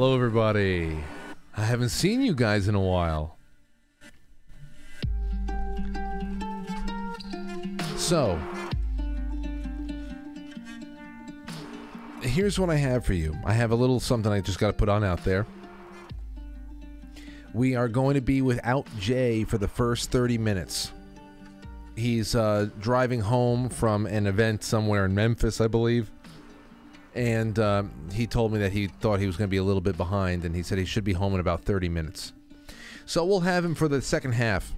Hello, everybody. I haven't seen you guys in a while. So, here's what I have for you. I have a little something I just got to put on out there. We are going to be without Jay for the first 30 minutes. He's uh, driving home from an event somewhere in Memphis, I believe. And uh, he told me that he thought he was going to be a little bit behind, and he said he should be home in about 30 minutes. So we'll have him for the second half.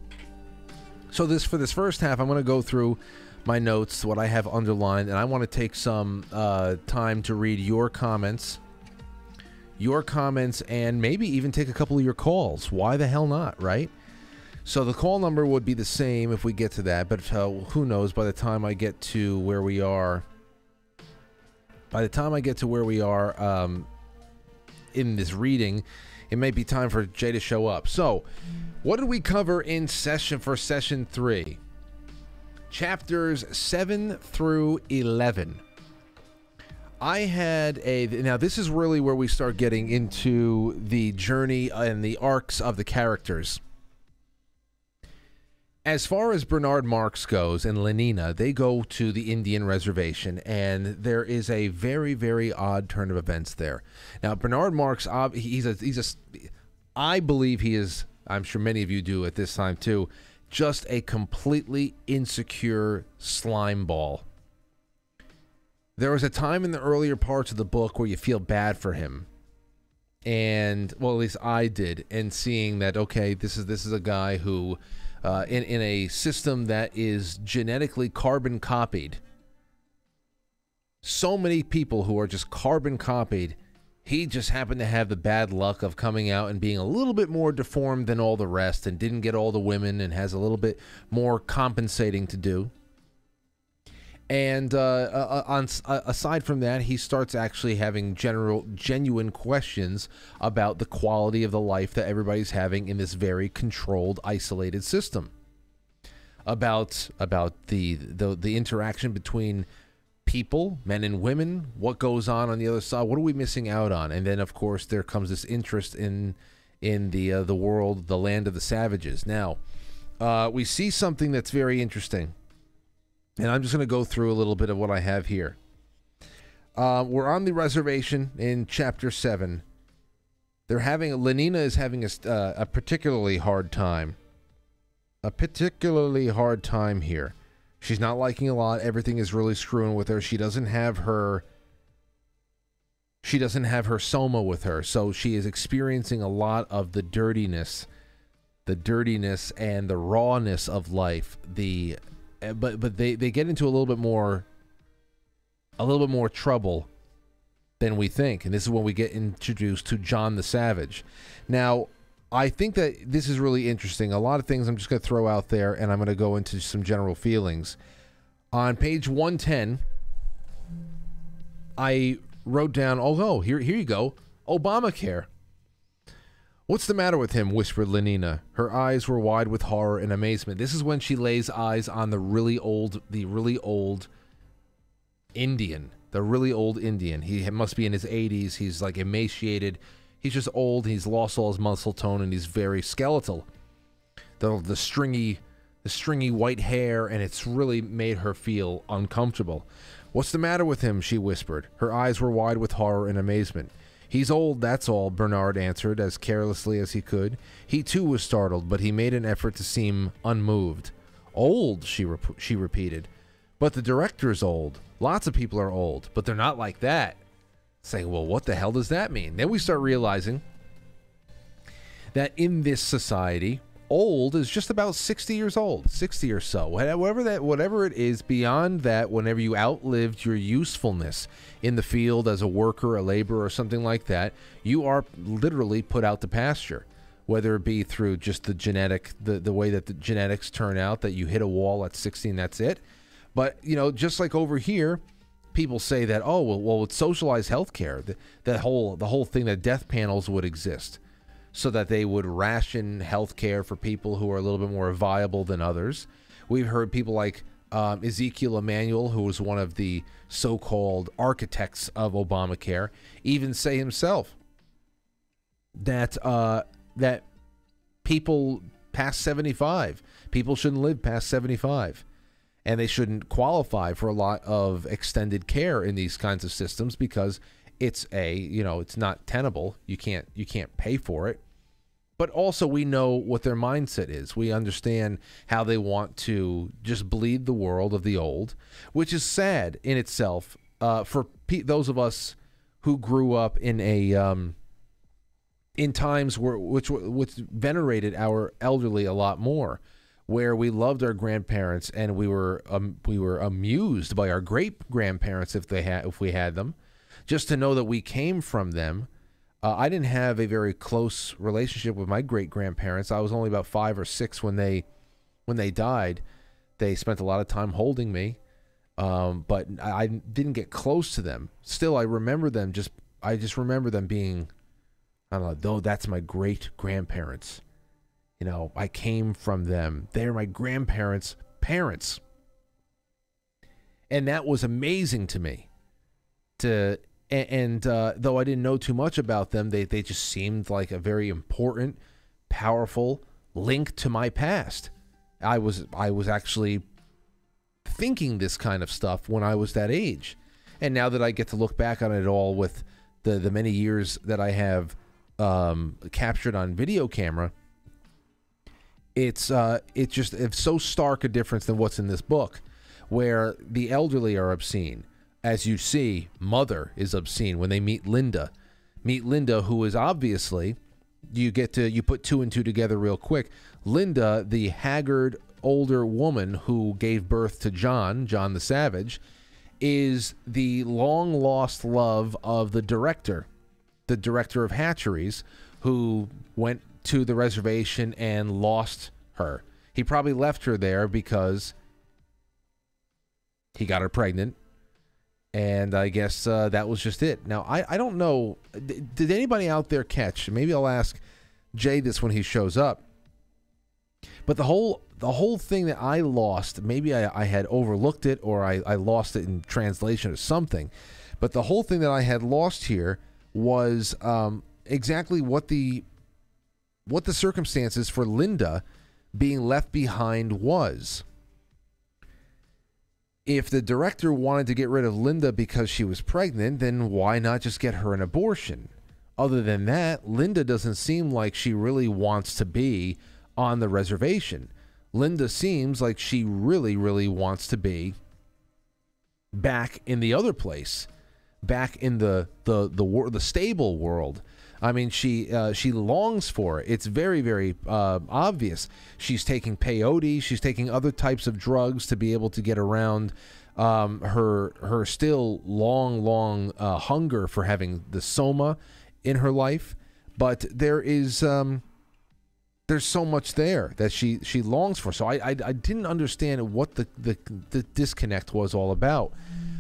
So this for this first half, I'm going to go through my notes, what I have underlined, and I want to take some uh, time to read your comments, your comments, and maybe even take a couple of your calls. Why the hell not, right? So the call number would be the same if we get to that, but uh, who knows? By the time I get to where we are, by the time I get to where we are um, in this reading, it may be time for Jay to show up. So, what did we cover in session for session three? Chapters seven through eleven. I had a now this is really where we start getting into the journey and the arcs of the characters. As far as Bernard Marx goes and Lenina, they go to the Indian reservation, and there is a very, very odd turn of events there. Now, Bernard Marx, he's a, he's a, I believe he is. I'm sure many of you do at this time too. Just a completely insecure slime ball. There was a time in the earlier parts of the book where you feel bad for him, and well, at least I did. And seeing that, okay, this is this is a guy who uh, in, in a system that is genetically carbon copied. So many people who are just carbon copied. He just happened to have the bad luck of coming out and being a little bit more deformed than all the rest and didn't get all the women and has a little bit more compensating to do. And uh, uh, on, uh, aside from that, he starts actually having general, genuine questions about the quality of the life that everybody's having in this very controlled, isolated system. About about the the, the interaction between people, men and women, what goes on on the other side, what are we missing out on? And then, of course, there comes this interest in in the uh, the world, the land of the savages. Now, uh, we see something that's very interesting and I'm just going to go through a little bit of what I have here. Uh, we're on the reservation in chapter 7. They're having, Lenina is having a, uh, a particularly hard time. A particularly hard time here. She's not liking a lot. Everything is really screwing with her. She doesn't have her she doesn't have her soma with her so she is experiencing a lot of the dirtiness the dirtiness and the rawness of life the Eh, but but they they get into a little bit more a little bit more trouble than we think. And this is when we get introduced to John the Savage. Now I think that this is really interesting. A lot of things I'm just going to throw out there and I'm going to go into some general feelings. On page 110 I wrote down oh no here here you go. Obamacare What's the matter with him? whispered Lenina. Her eyes were wide with horror and amazement. This is when she lays eyes on the really old, the really old Indian. The really old Indian. He must be in his 80s. He's like emaciated. He's just old. He's lost all his muscle tone and he's very skeletal. The, the stringy, the stringy white hair, and it's really made her feel uncomfortable. What's the matter with him? she whispered. Her eyes were wide with horror and amazement. He's old, that's all, Bernard answered as carelessly as he could. He too was startled, but he made an effort to seem unmoved. Old, she, rep- she repeated. But the director's old. Lots of people are old, but they're not like that. Saying, well, what the hell does that mean? Then we start realizing that in this society, old is just about 60 years old, 60 or so. Whatever that whatever it is beyond that whenever you outlived your usefulness in the field as a worker, a laborer or something like that, you are literally put out to pasture. Whether it be through just the genetic the, the way that the genetics turn out that you hit a wall at 16 that's it. But, you know, just like over here, people say that oh well, well with socialized healthcare, the, that whole the whole thing that death panels would exist so that they would ration health care for people who are a little bit more viable than others. We've heard people like um, Ezekiel Emanuel, who was one of the so called architects of Obamacare, even say himself that uh, that people past 75 people shouldn't live past 75 and they shouldn't qualify for a lot of extended care in these kinds of systems because it's a you know it's not tenable. You can't you can't pay for it. But also we know what their mindset is. We understand how they want to just bleed the world of the old which is sad in itself uh, for pe- those of us who grew up in a um, in times where which which venerated our elderly a lot more where we loved our grandparents and we were um, we were amused by our great grandparents if they had if we had them just to know that we came from them uh, I didn't have a very close relationship with my great grandparents I was only about 5 or 6 when they when they died they spent a lot of time holding me um, but I didn't get close to them still I remember them just I just remember them being I don't know though that's my great grandparents you know, I came from them. They're my grandparents' parents. And that was amazing to me. To and, and uh, though I didn't know too much about them, they they just seemed like a very important, powerful link to my past. I was I was actually thinking this kind of stuff when I was that age. And now that I get to look back on it all with the the many years that I have um, captured on video camera, it's uh, it's just it's so stark a difference than what's in this book, where the elderly are obscene. As you see, mother is obscene when they meet Linda. Meet Linda, who is obviously you get to you put two and two together real quick. Linda, the haggard older woman who gave birth to John, John the Savage, is the long lost love of the director, the director of hatcheries, who went to the reservation and lost her. He probably left her there because he got her pregnant. And I guess uh, that was just it. Now, I, I don't know. Did anybody out there catch? Maybe I'll ask Jay this when he shows up. But the whole the whole thing that I lost, maybe I, I had overlooked it or I, I lost it in translation or something. But the whole thing that I had lost here was um, exactly what the what the circumstances for Linda being left behind was. If the director wanted to get rid of Linda because she was pregnant, then why not just get her an abortion? Other than that, Linda doesn't seem like she really wants to be on the reservation. Linda seems like she really, really wants to be back in the other place, back in the the the the stable world I mean, she uh, she longs for it. It's very very uh, obvious. She's taking peyote. She's taking other types of drugs to be able to get around um, her her still long long uh, hunger for having the soma in her life. But there is. Um, there's so much there that she she longs for. So I I, I didn't understand what the, the, the disconnect was all about.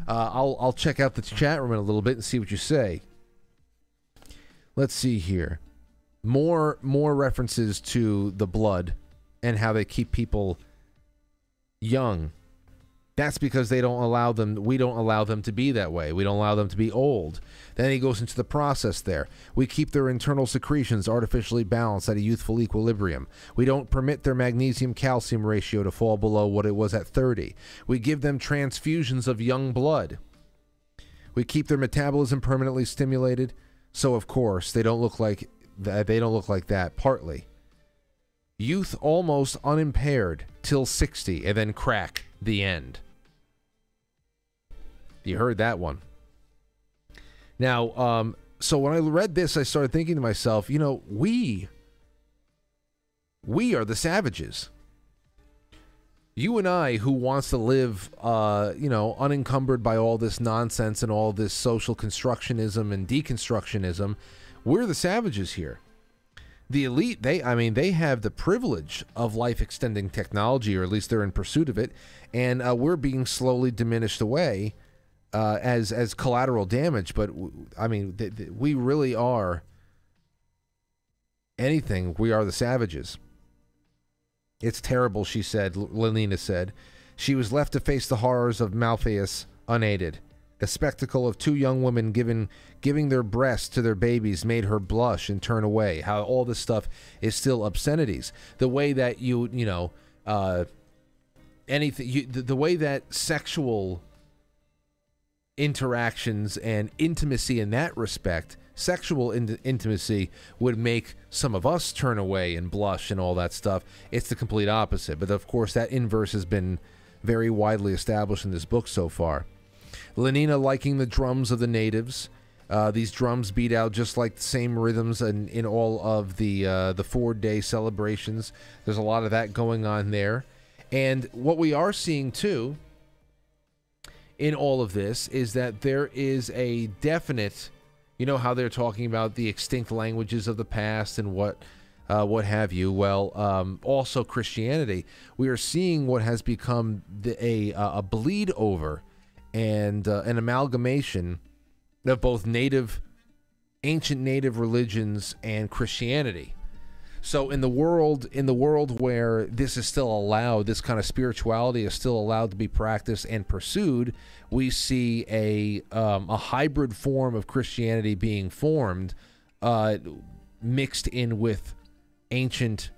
Uh, I'll I'll check out the chat room in a little bit and see what you say let's see here. More more references to the blood and how they keep people young. That's because they don't allow them we don't allow them to be that way. We don't allow them to be old. Then he goes into the process there. We keep their internal secretions artificially balanced at a youthful equilibrium. We don't permit their magnesium calcium ratio to fall below what it was at 30. We give them transfusions of young blood. We keep their metabolism permanently stimulated. So of course they don't look like that. They don't look like that. Partly, youth almost unimpaired till sixty, and then crack the end. You heard that one. Now, um, so when I read this, I started thinking to myself, you know, we, we are the savages you and I, who wants to live, uh, you know, unencumbered by all this nonsense and all this social constructionism and deconstructionism, we're the savages here. The elite, they, I mean, they have the privilege of life extending technology, or at least they're in pursuit of it, and uh, we're being slowly diminished away uh, as as collateral damage. But I mean, we really are anything. We are the savages. It's terrible, she said, Lenina said. She was left to face the horrors of Malpais unaided. The spectacle of two young women giving giving their breasts to their babies made her blush and turn away. How all this stuff is still obscenities. The way that you you know uh, anything you, the, the way that sexual interactions and intimacy in that respect sexual in- intimacy would make some of us turn away and blush and all that stuff. It's the complete opposite. But of course that inverse has been very widely established in this book so far. Lenina liking the drums of the natives. Uh, these drums beat out just like the same rhythms in, in all of the uh, the four day celebrations. There's a lot of that going on there. And what we are seeing too in all of this is that there is a definite, you know, how they're talking about the extinct languages of the past and what. Uh, what have you? Well, um, also Christianity. We are seeing what has become the, a a bleed over and uh, an amalgamation of both native, ancient native religions and Christianity. So in the world in the world where this is still allowed, this kind of spirituality is still allowed to be practiced and pursued, we see a um, a hybrid form of Christianity being formed, uh, mixed in with ancient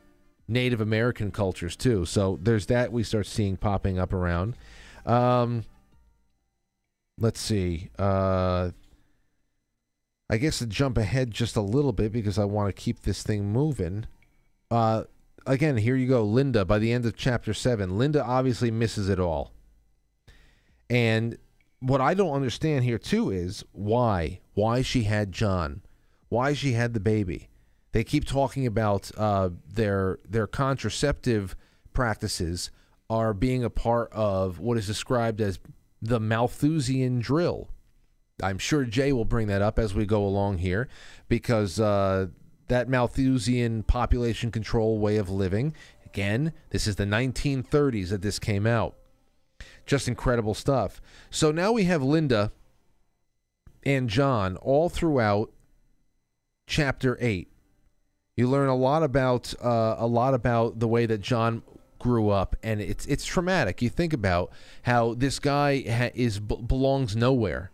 Native American cultures too. So there's that we start seeing popping up around. Um, let's see. Uh, I guess to jump ahead just a little bit because I want to keep this thing moving. Uh, again, here you go. Linda, by the end of chapter seven, Linda obviously misses it all. And what I don't understand here, too, is why. Why she had John. Why she had the baby. They keep talking about uh, their their contraceptive practices are being a part of what is described as the Malthusian drill. I'm sure Jay will bring that up as we go along here because uh, that Malthusian population control way of living. Again, this is the 1930s that this came out. Just incredible stuff. So now we have Linda and John all throughout chapter 8. You learn a lot about uh, a lot about the way that John grew up and it's it's traumatic. You think about how this guy ha- is b- belongs nowhere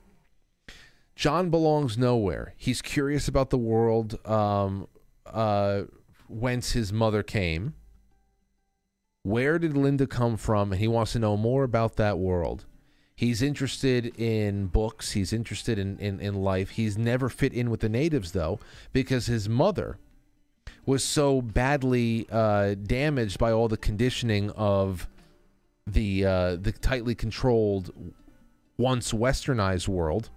John belongs nowhere. He's curious about the world, um, uh, whence his mother came. Where did Linda come from? And he wants to know more about that world. He's interested in books. He's interested in, in, in life. He's never fit in with the natives, though, because his mother was so badly uh, damaged by all the conditioning of the uh, the tightly controlled, once westernized world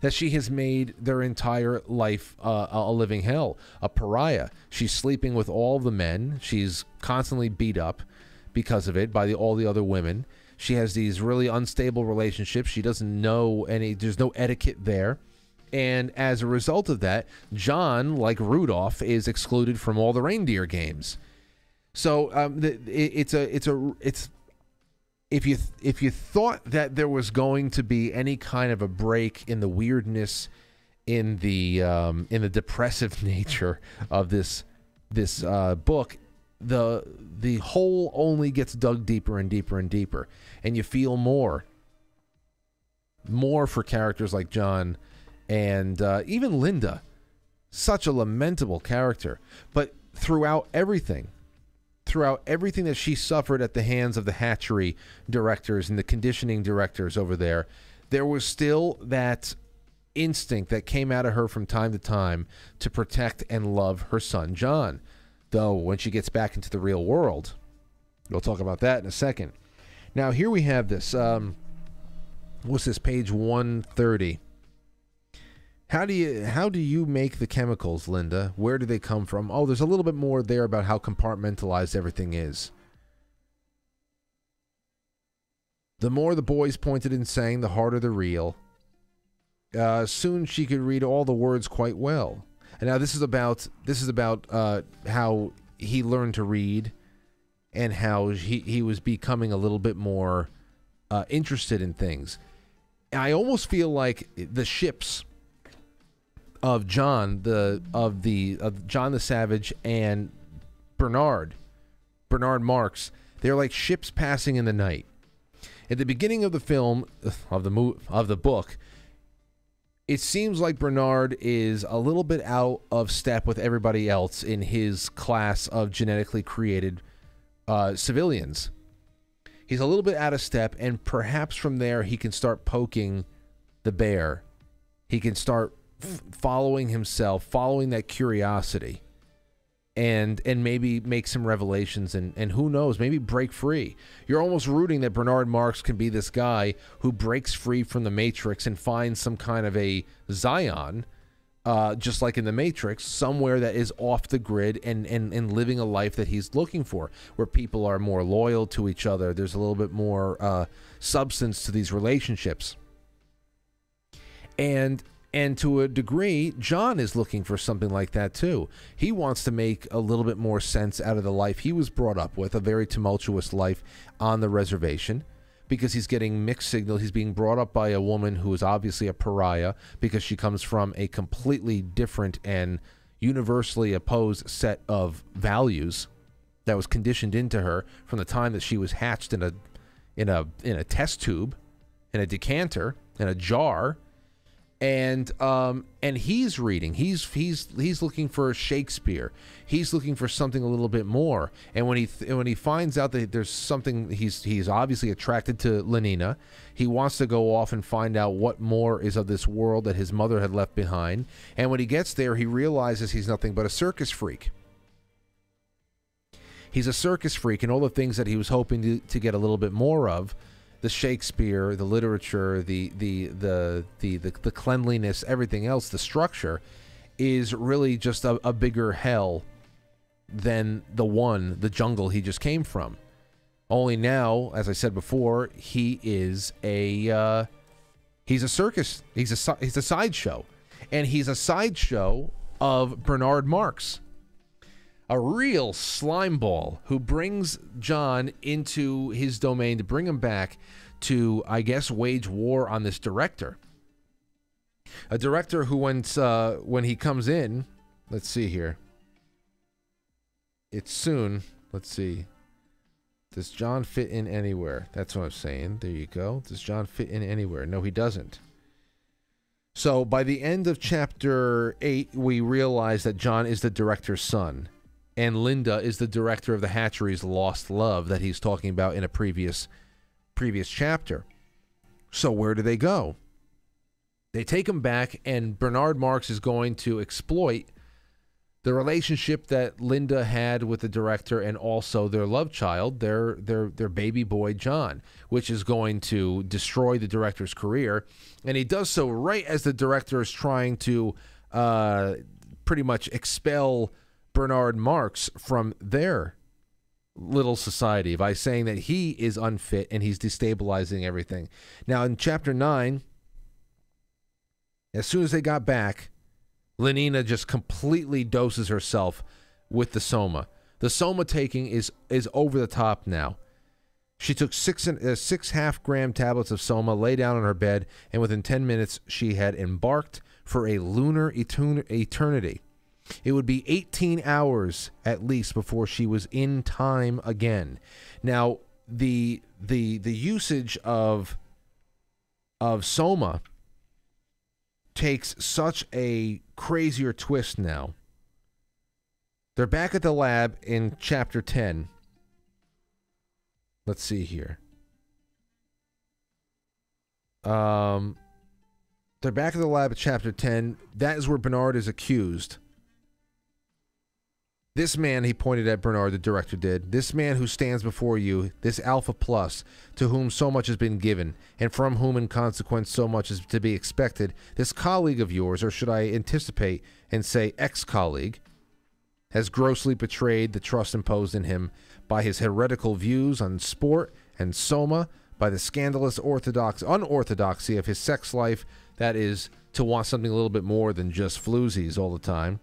that she has made their entire life uh, a living hell, a pariah. She's sleeping with all the men. She's constantly beat up because of it by the, all the other women. She has these really unstable relationships. She doesn't know any, there's no etiquette there. And as a result of that, John, like Rudolph, is excluded from all the reindeer games. So um, it, it's a it's a it's if you if you thought that there was going to be any kind of a break in the weirdness in the um, in the depressive nature of this this uh, book the the hole only gets dug deeper and deeper and deeper and you feel more more for characters like John and uh, even Linda. Such a lamentable character. But throughout everything throughout everything that she suffered at the hands of the hatchery directors and the conditioning directors over there, there was still that instinct that came out of her from time to time to protect and love her son John. Though when she gets back into the real world, we'll talk about that in a second. Now here we have this. Um, what's this? Page one thirty. How do you how do you make the chemicals, Linda? Where do they come from? Oh, there's a little bit more there about how compartmentalized everything is. The more the boys pointed and sang, the harder the reel. Uh, soon she could read all the words quite well. And now this is about this is about uh, how he learned to read, and how he he was becoming a little bit more uh, interested in things. I almost feel like the ships of John the of the of John the Savage and Bernard Bernard Marx they're like ships passing in the night At the beginning of the film, of the mo- of the book, it seems like Bernard is a little bit out of step with everybody else in his class of genetically created uh, civilians. He's a little bit out of step, and perhaps from there he can start poking the bear. He can start following himself, following that curiosity and and maybe make some revelations and and who knows maybe break free. You're almost rooting that bernard marx can be this guy who breaks free from the matrix and finds some kind of a zion uh, just like in the matrix somewhere that is off the grid and, and and living a life that he's looking for where people are more loyal to each other. There's a little bit more uh, substance to these relationships. And and to a degree, John is looking for something like that too. He wants to make a little bit more sense out of the life he was brought up with, a very tumultuous life on the reservation, because he's getting mixed signals. He's being brought up by a woman who is obviously a pariah because she comes from a completely different and universally opposed set of values that was conditioned into her from the time that she was hatched in a in a in a test tube, in a decanter, in a jar and um and he's reading. He's he's he's looking for shakespeare. He's looking for something a little bit more. And when he th- when he finds out that there's something he's he's obviously attracted to lenina. He wants to go off and find out what more is of this world that his mother had left behind. And when he gets there he realizes he's nothing but a circus freak. He's a circus freak and all the things that he was hoping to, to get a little bit more of the Shakespeare, the literature, the the the the the, the cleanliness, everything else, the structure is really just a, a bigger hell than the one, the jungle he just came from. Only now, as I said before, he is a uh, he's a circus. He's a he's a sideshow, and he's a sideshow of Bernard Marx, a real slime ball who brings John into his domain to bring him back to, I guess, wage war on this director. A director who, once uh, when he comes in, let's see here. It's soon. Let's see. Does John fit in anywhere? That's what I'm saying. There you go. Does John fit in anywhere? No, he doesn't. So by the end of chapter 8, we realize that John is the director's son, and Linda is the director of the hatchery's Lost Love that he's talking about in a previous previous chapter. So where do they go? They take him back, and Bernard Marx is going to exploit the relationship that Linda had with the director and also their love child, their their their baby boy John, which is going to destroy the director's career. And he does so right as the director is trying to uh, pretty much expel Bernard Marx from their little society by saying that he is unfit and he's destabilizing everything. Now, in chapter 9, as soon as they got back, Lenina just completely doses herself with the soma. The soma taking is is over the top now. She took six uh, six half gram tablets of soma, lay down on her bed, and within ten minutes she had embarked for a lunar eternity. It would be 18 hours at least before she was in time again. Now, the the the usage of of Soma takes such a crazier twist now. They're back at the lab in chapter 10. Let's see here. Um they're back at the lab at chapter 10. That is where Bernard is accused this man, he pointed at Bernard, the director did, this man who stands before you, this Alpha Plus, to whom so much has been given, and from whom in consequence so much is to be expected, this colleague of yours, or should I anticipate and say ex colleague, has grossly betrayed the trust imposed in him by his heretical views on sport and soma, by the scandalous orthodox unorthodoxy of his sex life, that is, to want something a little bit more than just floozies all the time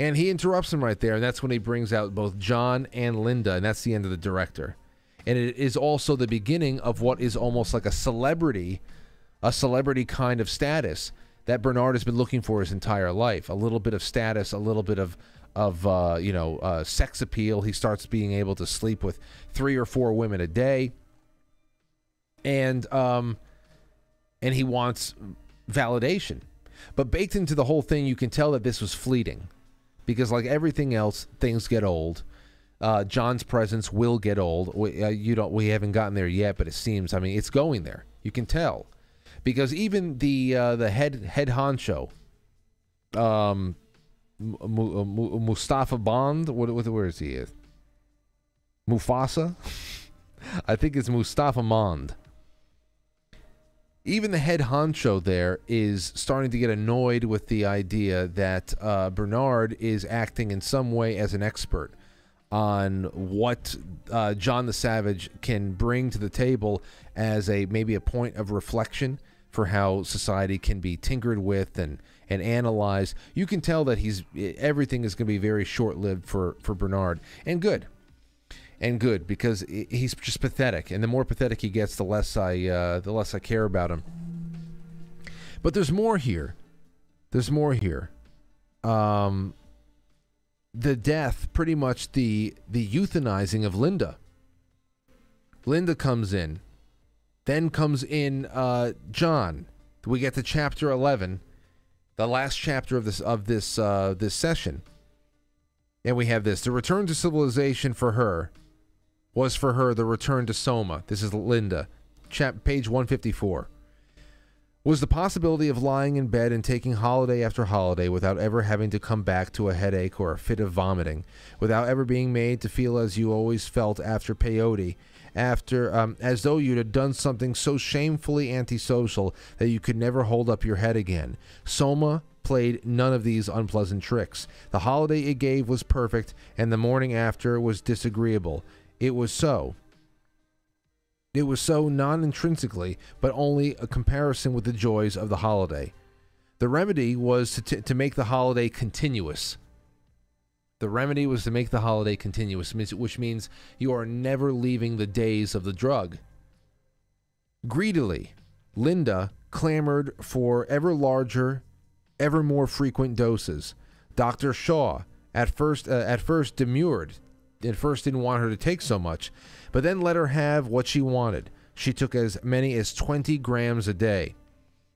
and he interrupts him right there, and that's when he brings out both John and Linda, and that's the end of the director. And it is also the beginning of what is almost like a celebrity, a celebrity kind of status that Bernard has been looking for his entire life. A little bit of status, a little bit of of uh, you know uh, sex appeal. He starts being able to sleep with three or four women a day. and um, and he wants validation. But baked into the whole thing, you can tell that this was fleeting, because like everything else, things get old. Uh, John's presence will get old. We, uh, you don't. We haven't gotten there yet, but it seems. I mean, it's going there. You can tell, because even the uh, the head head honcho, um, Mustafa Bond. What, what where is he? Mufasa. I think it's Mustafa Mond. Even the head honcho there is starting to get annoyed with the idea that uh, Bernard is acting in some way as an expert on what uh, John the Savage can bring to the table as a maybe a point of reflection for how society can be tinkered with and and analyzed. You can tell that he's everything is going to be very short lived for for Bernard and good and good because he's just pathetic and the more pathetic he gets the less I uh, the less I care about him. But there's more here. There's more here. Um, the death, pretty much the the euthanizing of Linda. Linda comes in, then comes in uh, John. We get to chapter eleven, the last chapter of this of this uh, this session, and we have this: the return to civilization for her was for her the return to Soma. This is Linda, chap page one fifty four was the possibility of lying in bed and taking holiday after holiday without ever having to come back to a headache or a fit of vomiting, without ever being made to feel as you always felt after peyote, after um, as though you'd have done something so shamefully antisocial that you could never hold up your head again. Soma played none of these unpleasant tricks. The holiday it gave was perfect, and the morning after was disagreeable. It was so. It was so non intrinsically, but only a comparison with the joys of the holiday. The remedy was to, t- to make the holiday continuous. The remedy was to make the holiday continuous, which means you are never leaving the days of the drug. Greedily, Linda clamored for ever larger, ever more frequent doses. Dr. Shaw at first uh, at first demurred, at first didn't want her to take so much, but then let her have what she wanted. She took as many as 20 grams a day.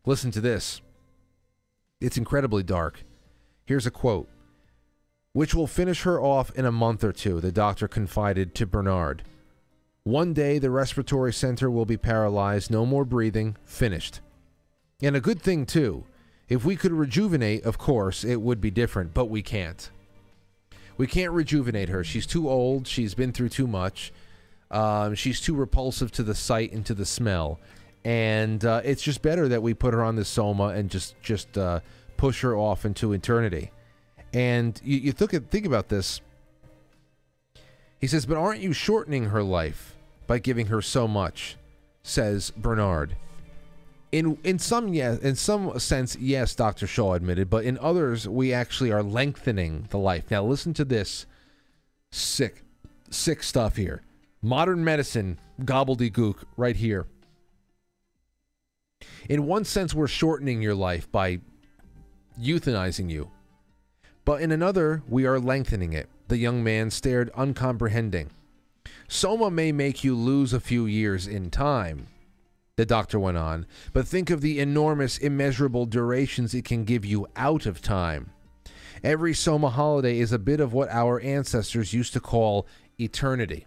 Listen to this. It's incredibly dark. Here's a quote Which will finish her off in a month or two, the doctor confided to Bernard. One day the respiratory center will be paralyzed, no more breathing, finished. And a good thing, too. If we could rejuvenate, of course, it would be different, but we can't. We can't rejuvenate her. She's too old. She's been through too much. Um, she's too repulsive to the sight and to the smell, and uh, it's just better that we put her on the soma and just just uh, push her off into eternity. And you, you think think about this. He says, "But aren't you shortening her life by giving her so much?" Says Bernard. In in some yes, in some sense, yes, Doctor Shaw admitted, but in others, we actually are lengthening the life. Now, listen to this sick, sick stuff here modern medicine gobbledygook right here. In one sense, we're shortening your life by euthanizing you. But in another, we are lengthening it. The young man stared uncomprehending. Soma may make you lose a few years in time, the doctor went on, but think of the enormous, immeasurable durations it can give you out of time. Every Soma holiday is a bit of what our ancestors used to call eternity.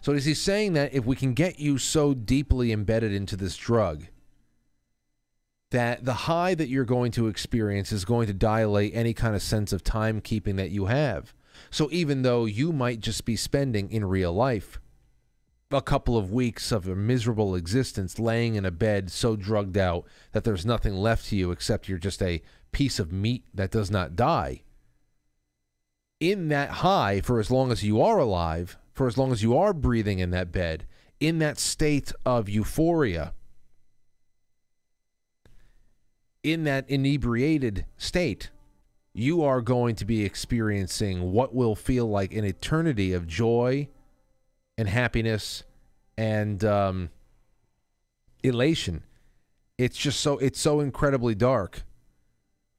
So is he saying that if we can get you so deeply embedded into this drug that the high that you're going to experience is going to dilate any kind of sense of timekeeping that you have? So even though you might just be spending in real life a couple of weeks of a miserable existence laying in a bed so drugged out that there's nothing left to you except you're just a piece of meat that does not die. In that high, for as long as you are alive, for as long as you are breathing in that bed, in that state of euphoria, in that inebriated state, you are going to be experiencing what will feel like an eternity of joy and happiness and um, elation. It's just so it's so incredibly dark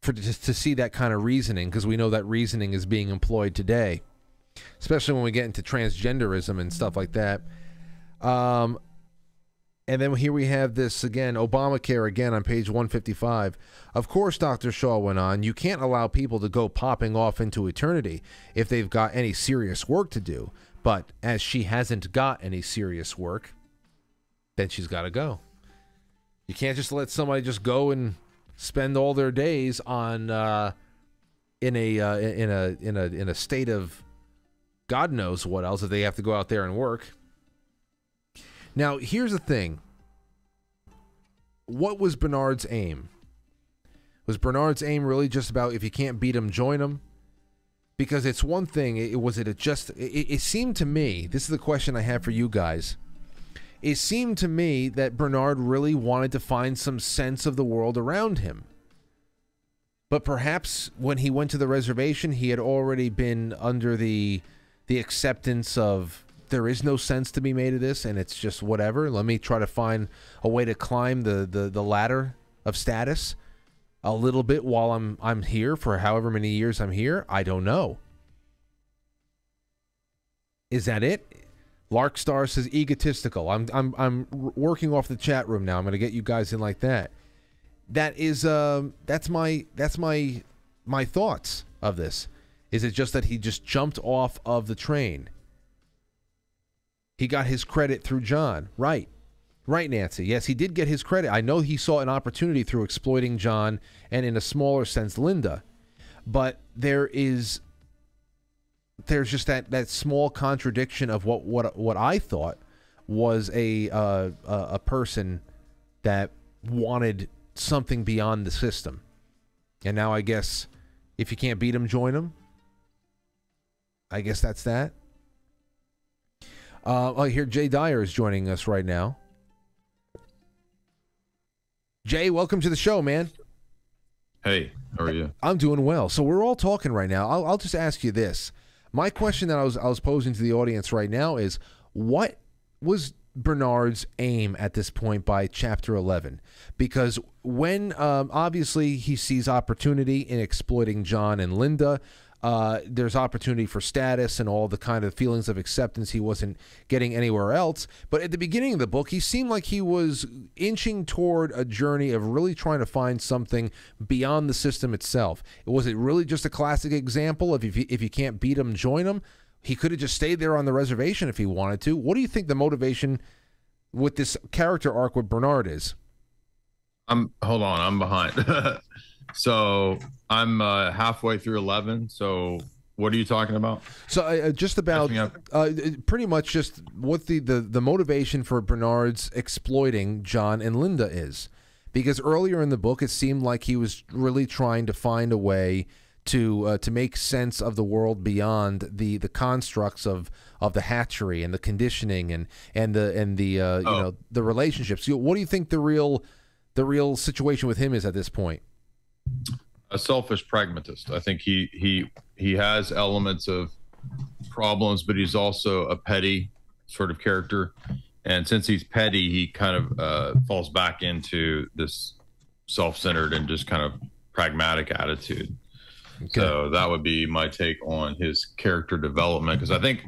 for to, to see that kind of reasoning because we know that reasoning is being employed today especially when we get into transgenderism and stuff like that. Um, And then here we have this again, Obamacare again on page 155. Of course, Dr. Shaw went on, you can't allow people to go popping off into eternity if they've got any serious work to do. But as she hasn't got any serious work, then she's got to go. You can't just let somebody just go and spend all their days on uh, in a uh, in a in a in a state of God knows what else if they have to go out there and work. Now, here's the thing. What was Bernard's aim? Was Bernard's aim really just about if you can't beat him, join him? Because it's one thing. It was it just. It, it seemed to me. This is the question I have for you guys. It seemed to me that Bernard really wanted to find some sense of the world around him. But perhaps when he went to the reservation, he had already been under the the acceptance of there is no sense to be made of this and it's just whatever. Let me try to find a way to climb the, the, the ladder of status a little bit while I'm I'm here for however many years I'm here. I don't know. Is that it? Larkstar says egotistical. I'm I'm I'm working off the chat room now. I'm going to get you guys in like that. That is uh that's my that's my my thoughts of this. Is it just that he just jumped off of the train? He got his credit through John. Right. Right, Nancy. Yes, he did get his credit. I know he saw an opportunity through exploiting John and, in a smaller sense, Linda. But there is there's just that that small contradiction of what what what I thought was a uh, a person that wanted something beyond the system, and now I guess if you can't beat him, join him. I guess that's that. Uh, oh, here Jay Dyer is joining us right now. Jay, welcome to the show, man. Hey, how are you? I'm doing well. So we're all talking right now. I'll, I'll just ask you this: my question that I was I was posing to the audience right now is, what was Bernard's aim at this point by chapter 11 because when um, obviously he sees opportunity in exploiting John and Linda uh, there's opportunity for status and all the kind of feelings of acceptance he wasn't getting anywhere else. But at the beginning of the book, he seemed like he was inching toward a journey of really trying to find something beyond the system itself. Was it really just a classic example of if you, if you can't beat him, join him? He could have just stayed there on the reservation if he wanted to. What do you think the motivation with this character arc with Bernard is? I'm hold on, I'm behind. So I'm uh, halfway through 11. So what are you talking about? So uh, just about uh, pretty much just what the, the the motivation for Bernard's exploiting John and Linda is, because earlier in the book it seemed like he was really trying to find a way to uh, to make sense of the world beyond the the constructs of of the hatchery and the conditioning and and the and the uh, you oh. know the relationships. What do you think the real the real situation with him is at this point? A selfish pragmatist. I think he he he has elements of problems, but he's also a petty sort of character. And since he's petty, he kind of uh, falls back into this self-centered and just kind of pragmatic attitude. Okay. So that would be my take on his character development because I think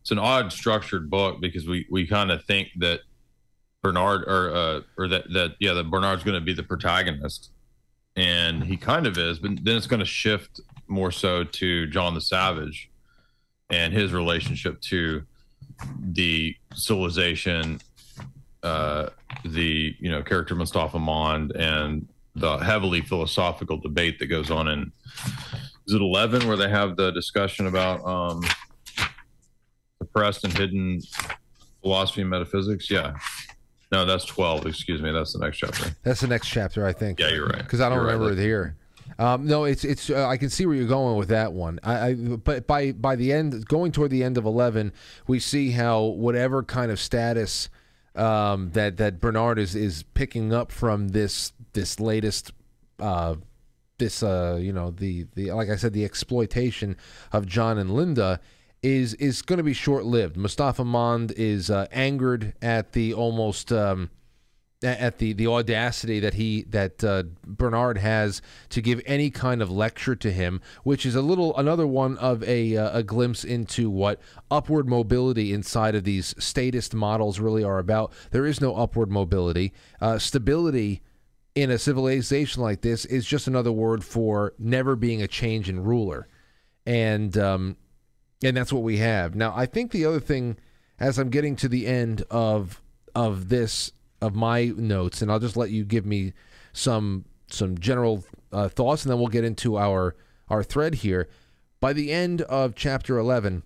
it's an odd structured book because we we kind of think that Bernard or uh, or that that yeah that Bernard's going to be the protagonist and he kind of is, but then it's going to shift more so to John the Savage and his relationship to the civilization, uh, the you know character Mustafa Mond, and the heavily philosophical debate that goes on in is it eleven where they have the discussion about um, suppressed and hidden philosophy and metaphysics? Yeah, no, that's 12. Excuse me. That's the next chapter. That's the next chapter, I think. Yeah, you're right. Because I don't you're remember right. it here. Um, no, it's it's. Uh, I can see where you're going with that one. I, I, but by by the end, going toward the end of eleven, we see how whatever kind of status um, that that Bernard is is picking up from this this latest uh, this uh, you know the the like I said the exploitation of John and Linda is is going to be short lived. Mustafa Mond is uh, angered at the almost um, at the the audacity that he that uh, Bernard has to give any kind of lecture to him, which is a little another one of a uh, a glimpse into what upward mobility inside of these statist models really are about. There is no upward mobility. Uh, stability in a civilization like this is just another word for never being a change in ruler, and um, and that's what we have now. I think the other thing, as I'm getting to the end of of this of my notes, and I'll just let you give me some some general uh, thoughts, and then we'll get into our our thread here. By the end of chapter eleven,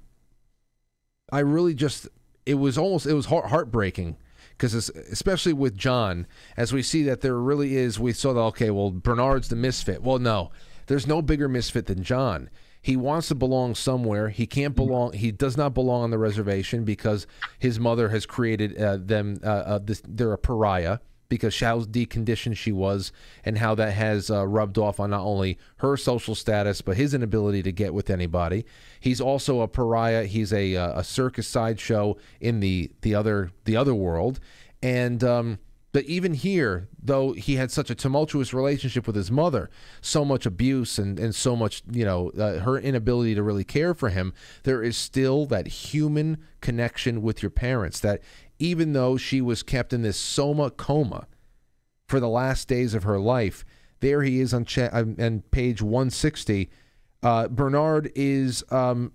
I really just it was almost it was heart- heartbreaking because especially with John, as we see that there really is, we saw that okay, well Bernard's the misfit. Well, no, there's no bigger misfit than John. He wants to belong somewhere. He can't belong. He does not belong on the reservation because his mother has created uh, them. Uh, uh, this, they're a pariah because how deconditioned she was and how that has uh, rubbed off on not only her social status but his inability to get with anybody. He's also a pariah. He's a uh, a circus sideshow in the the other the other world, and um, but even here, though he had such a tumultuous relationship with his mother, so much abuse and, and so much, you know, uh, her inability to really care for him, there is still that human connection with your parents. That even though she was kept in this soma coma for the last days of her life, there he is on, cha- on page 160. Uh, Bernard is um,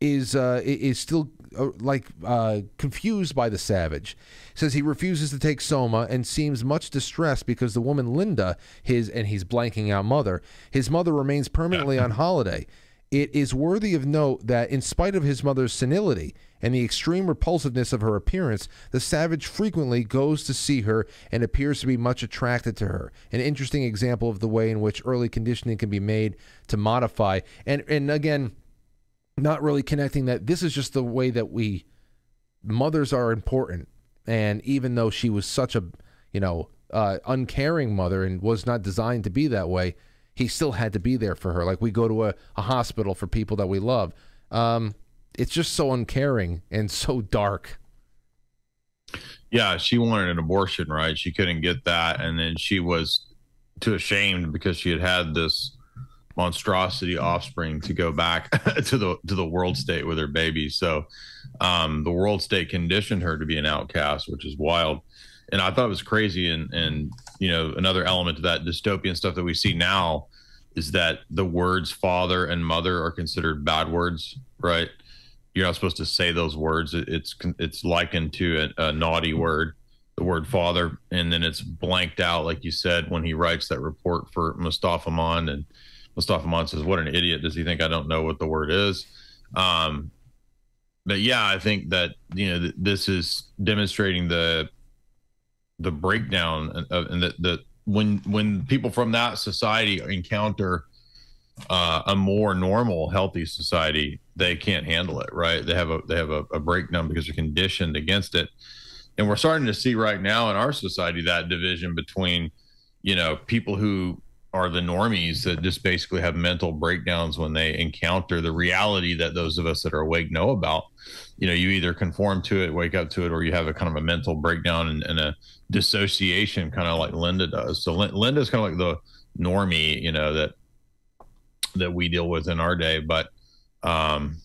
is uh, is still uh, like uh, confused by the savage. Says he refuses to take Soma and seems much distressed because the woman Linda, his and he's blanking out mother, his mother remains permanently on holiday. It is worthy of note that, in spite of his mother's senility and the extreme repulsiveness of her appearance, the savage frequently goes to see her and appears to be much attracted to her. An interesting example of the way in which early conditioning can be made to modify. And and again, not really connecting that this is just the way that we mothers are important. And even though she was such a you know uh, uncaring mother and was not designed to be that way he still had to be there for her. Like we go to a, a hospital for people that we love. Um, it's just so uncaring and so dark. Yeah she wanted an abortion right? She couldn't get that. And then she was too ashamed because she had had this monstrosity offspring to go back to the to the world state with her baby. So um, the world state conditioned her to be an outcast, which is wild. And I thought it was crazy. And and you know another element of that dystopian stuff that we see now is that the words father and mother are considered bad words, right? You're not supposed to say those words. It's it's likened to a, a naughty word the word father and then it's blanked out like you said when he writes that report for Mustafa Mond and Mustafa Mond says, "What an idiot! Does he think I don't know what the word is?" Um, but yeah, I think that you know th- this is demonstrating the the breakdown of, and that the when when people from that society encounter uh, a more normal, healthy society, they can't handle it. Right? They have a they have a, a breakdown because they're conditioned against it, and we're starting to see right now in our society that division between you know people who are the normies that just basically have mental breakdowns when they encounter the reality that those of us that are awake know about. You know, you either conform to it, wake up to it, or you have a kind of a mental breakdown and, and a dissociation, kind of like Linda does. So Linda's kind of like the normie, you know, that that we deal with in our day. But um,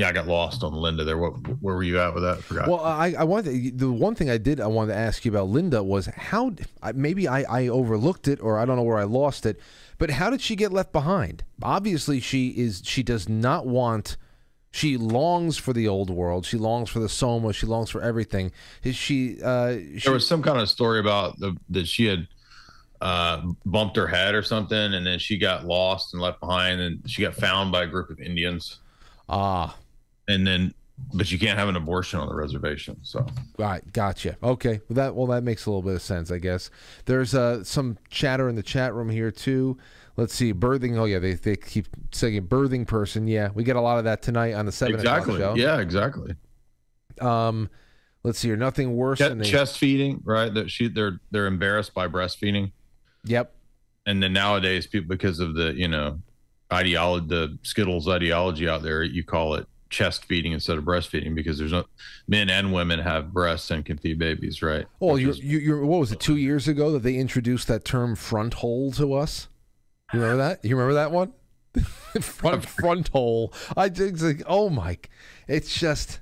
yeah, I got lost on Linda there. What, where were you at with that? I forgot. Well, I, I wanted the one thing I did I wanted to ask you about Linda was how maybe I, I overlooked it or I don't know where I lost it, but how did she get left behind? Obviously, she is she does not want. She longs for the old world. She longs for the Soma. She longs for everything. Is she, uh, she? There was some kind of story about the that she had uh, bumped her head or something, and then she got lost and left behind, and she got found by a group of Indians. Ah. And then but you can't have an abortion on the reservation. So right, gotcha. Okay, well that well that makes a little bit of sense, I guess. There's uh, some chatter in the chat room here too. Let's see, birthing. Oh yeah, they, they keep saying birthing person. Yeah, we get a lot of that tonight on the seven exactly. show. Yeah, exactly. Um, let's see here. Nothing worse Ch- than chest feeding, right? That she they're they're embarrassed by breastfeeding. Yep. And then nowadays, people because of the you know ideology, the Skittles ideology out there, you call it chest feeding instead of breastfeeding because there's no men and women have breasts and can feed babies, right? Well, you you you're, what was it two years ago that they introduced that term front hole to us? You remember that? You remember that one? front front hole. I think like, oh my, it's just,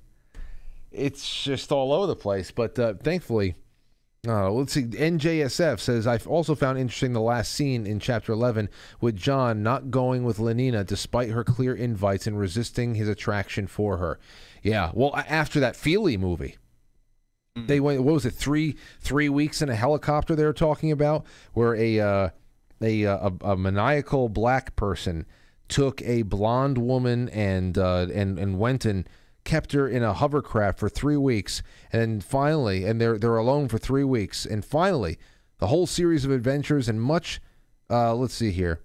it's just all over the place. But uh, thankfully, uh, let's see. NJSF says I've also found interesting the last scene in chapter eleven with John not going with Lenina despite her clear invites and resisting his attraction for her. Yeah, well, after that Feely movie. They went. What was it? Three three weeks in a helicopter. They were talking about where a uh, a, a a maniacal black person took a blonde woman and uh, and and went and kept her in a hovercraft for three weeks, and finally, and they're they're alone for three weeks, and finally, the whole series of adventures and much. Uh, let's see here.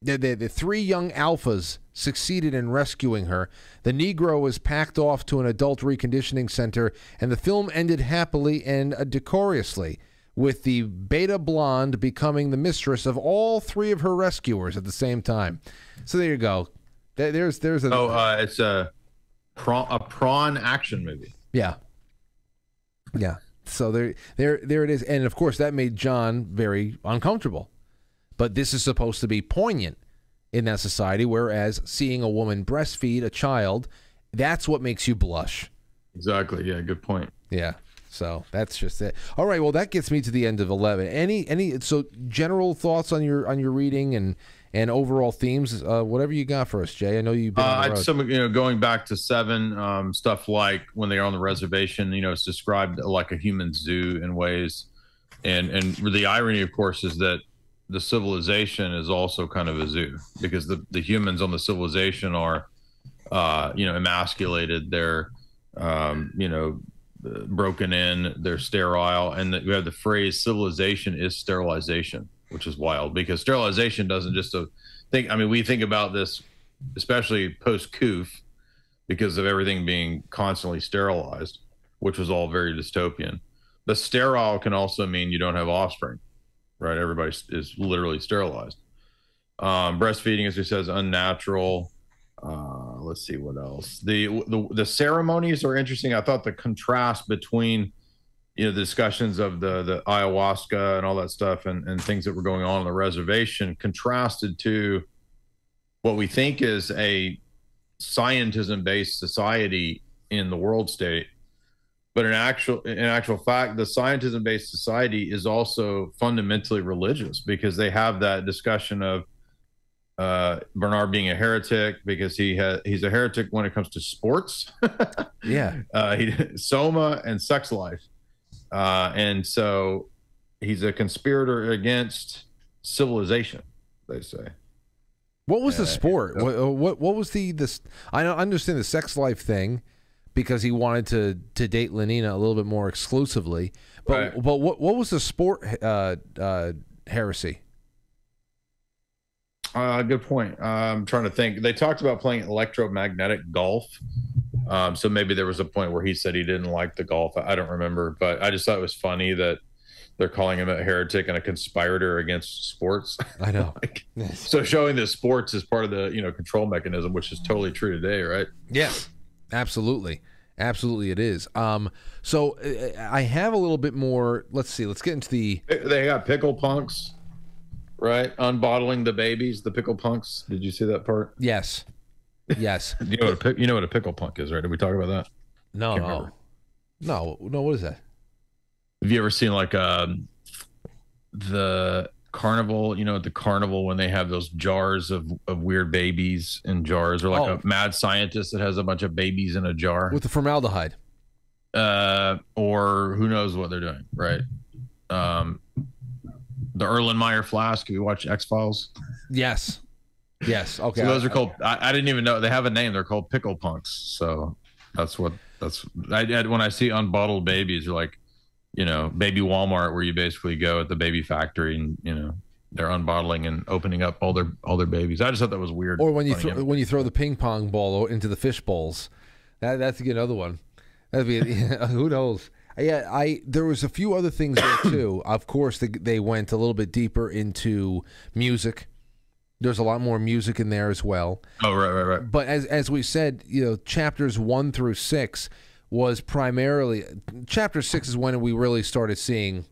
The, the, the three young alphas succeeded in rescuing her. The Negro was packed off to an adult reconditioning center, and the film ended happily and uh, decorously, with the beta blonde becoming the mistress of all three of her rescuers at the same time. So there you go. There- There's there's a Oh, uh, it's a prawn, a prawn action movie. yeah, yeah. So there there there it is, and of course that made John very uncomfortable. But this is supposed to be poignant in that society, whereas seeing a woman breastfeed a child, that's what makes you blush. Exactly. Yeah. Good point. Yeah. So that's just it. All right. Well, that gets me to the end of eleven. Any any so general thoughts on your on your reading and and overall themes, uh, whatever you got for us, Jay. I know you've been on the Uh, road. some you know going back to seven um, stuff like when they're on the reservation. You know, it's described like a human zoo in ways, and and the irony, of course, is that the civilization is also kind of a zoo because the the humans on the civilization are, uh, you know, emasculated. They're, um, you know. Broken in, they're sterile, and that you have the phrase "civilization is sterilization," which is wild because sterilization doesn't just uh, think. I mean, we think about this especially post Koof, because of everything being constantly sterilized, which was all very dystopian. The sterile can also mean you don't have offspring, right? Everybody is literally sterilized. Um, breastfeeding, as he says, unnatural. Uh, let's see what else. The, the the ceremonies are interesting. I thought the contrast between you know the discussions of the the ayahuasca and all that stuff and, and things that were going on on the reservation contrasted to what we think is a scientism based society in the world state. But in actual in actual fact the scientism based society is also fundamentally religious because they have that discussion of uh, Bernard being a heretic because he has he's a heretic when it comes to sports. Yeah. uh, he soma and sex life uh, and so he's a conspirator against civilization they say What was the Uh, sport? uh, What, what what was the this? I understand the sex life thing because he wanted to to date Lenina a little bit more exclusively. But Right. but what what was the sport uh, uh, heresy? Uh, good point. Uh, I'm trying to think. They talked about playing electromagnetic golf. Um, so maybe there was a point where he said he didn't like the golf. I don't remember, but I just thought it was funny that they're calling him a heretic and a conspirator against sports. I know. Like, so showing that sports is part of the you know control mechanism, which is totally true today, right? Yes, absolutely, absolutely, it is. Um, so uh, I have a little bit more. Let's see. Let's get into the. They got pickle punks, right? Unbottling the babies, the pickle punks. Did you see that part? Yes, yes. You know what a you know what a pickle punk is, right? Did we talk about that? No, no, remember. no, no. What is that? Have you ever seen like um the carnival? You know, at the carnival when they have those jars of, of weird babies in jars, or like Oh. a mad scientist that has a bunch of babies in a jar, With the formaldehyde. uh, or who knows what they're doing, right? Um, the Erlenmeyer flask. Have you watched X Files? Yes, yes. Okay. So those are called. I, I didn't even know they have a name. They're called pickle punks. So that's what that's. I, I when I see unbottled babies, you're like, you know, baby Walmart, where you basically go at the baby factory and you know they're unbottling and opening up all their all their babies. I just thought that was weird. Or when you throw, when you throw the ping pong ball into the fish bowls, that that's another one. That'd be who knows. Yeah, I there was a few other things there too. Of course, they, they went a little bit deeper into music There's a lot more music in there as well. Oh, right, right, right. But as as we said, you know, chapters one through six was primarily chapter six is when we really started seeing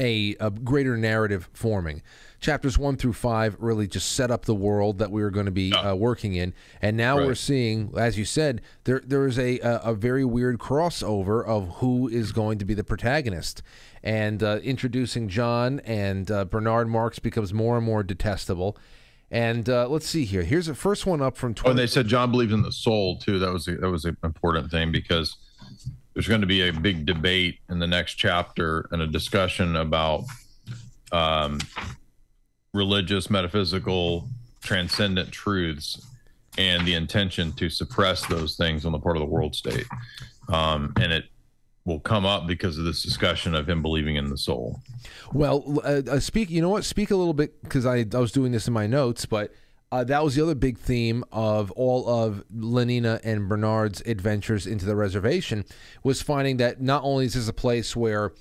a, a greater narrative forming. Chapters one through five really just set up the world that we were going to be uh, working in, and now Right. we're seeing, as you said, there there is a, a a very weird crossover of who is going to be the protagonist, and uh, introducing John and uh, Bernard Marx becomes more and more detestable. And uh, let's see here. Here's the first one up from Oh, 20. and they said John believes in the soul too. That was a, that was an important thing because there's going to be a big debate in the next chapter and a discussion about um, religious, metaphysical, transcendent truths and the intention to suppress those things on the part of the world state. Um, and it will come up because of this discussion of him believing in the soul. Well, uh, uh, speak. You know what? Speak a little bit because I, I was doing this in my notes, but uh, that was the other big theme of all of Lenina and Bernard's adventures into the reservation was finding that not only is this a place where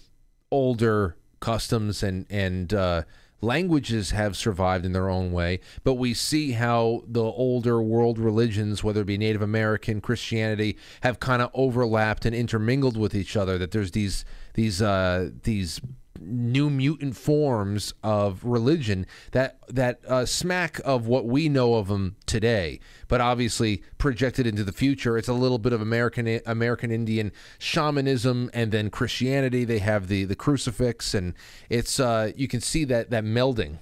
older customs and and uh, languages have survived in their own way, but we see how the older world religions, whether it be Native American, Christianity, have kind of overlapped and intermingled with each other. That there's these these uh, these new mutant forms of religion that that uh, smack of what we know of them today, but obviously projected into the future. It's a little bit of American American Indian shamanism, and then Christianity. They have the the crucifix, and it's uh, you can see that that melding.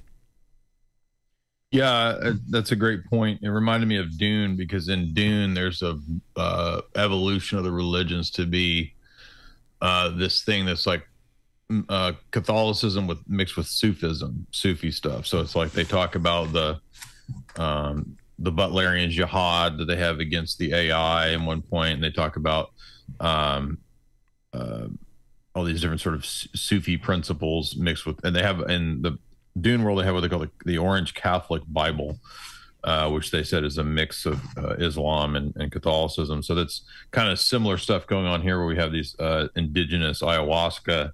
Yeah, uh, that's a great point. It reminded me of Dune because in Dune there's a uh, evolution of the religions to be uh, this thing that's like uh, Catholicism with mixed with Sufism, Sufi stuff. So it's like they talk about the um, the Butlerian jihad that they have against the AI at one point, and they talk about um, uh, all these different sort of Sufi principles mixed with, and they have in the Dune world they have what they call the, the Orange Catholic Bible, uh, which they said is a mix of uh, Islam and, and Catholicism. So that's kind of similar stuff going on here, where we have these uh, indigenous ayahuasca,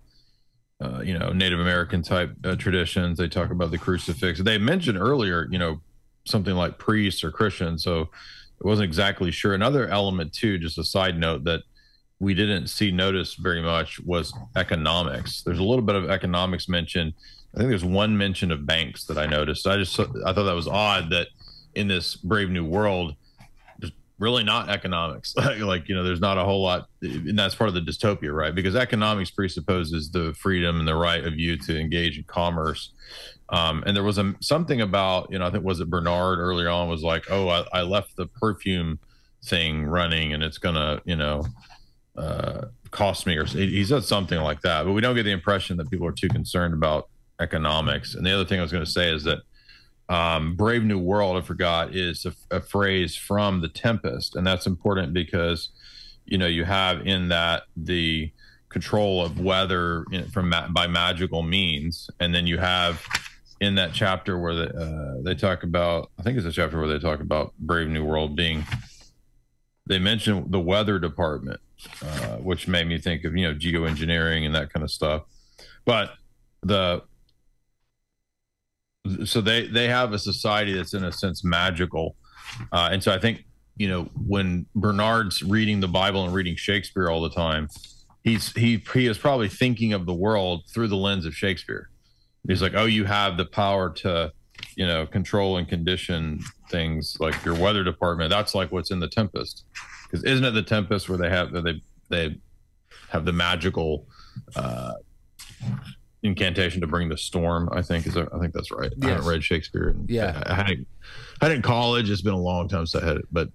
uh, you know, Native American type uh, traditions. They talk about the crucifix. They mentioned earlier, you know, something like priests or Christians. So it wasn't exactly sure. Another element too, just a side note that we didn't see notice very much was economics. There's a little bit of economics mentioned. I think there's one mention of banks that I noticed. I just I thought that was odd that in this brave new world, really not economics. like you know, there's not a whole lot, and that's part of the dystopia, right? Because economics presupposes the freedom and the right of you to engage in commerce. Um, and there was a something about you know I think was it Bernard earlier on was like, oh, I, I left the perfume thing running, and it's gonna you know uh, cost me, or he said something like that. But we don't get the impression that people are too concerned about economics. And the other thing I was going to say is that um, Brave New World, I forgot, is a, a phrase from The Tempest, and that's important because you know you have in that the control of weather in, from ma- by magical means, and then you have in that chapter where the, uh, they talk about, I think it's a chapter where they talk about Brave New World being. They mention the weather department, uh, which made me think of you know geoengineering and that kind of stuff. But the so they they have a society that's in a sense magical, uh, and so I think you know when Bernard's reading the Bible and reading Shakespeare all the time, he's he he is probably thinking of the world through the lens of Shakespeare. He's like, oh, you have the power to, you know, control and condition things like your weather department. That's like what's in the Tempest, because isn't it the Tempest where they have they they have the magical uh, incantation to bring the storm? I think is that, I think that's right. I haven't read Shakespeare. And Yeah. I, I had it, I had it in college. It's been a long time since I had it, but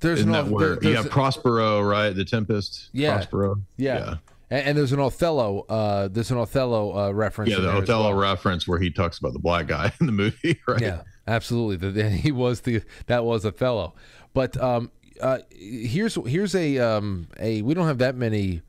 There's isn't that where there- you there's have Prospero, right? The Tempest. Yeah. Prospero. yeah. Yeah. And, and there's an Othello. Uh, there's an Othello uh, reference. Yeah, the Othello well. reference where he talks about the black guy in the movie, right? Yeah, absolutely. The, he was the that was Othello. But um, uh, here's here's a um, a we don't have that many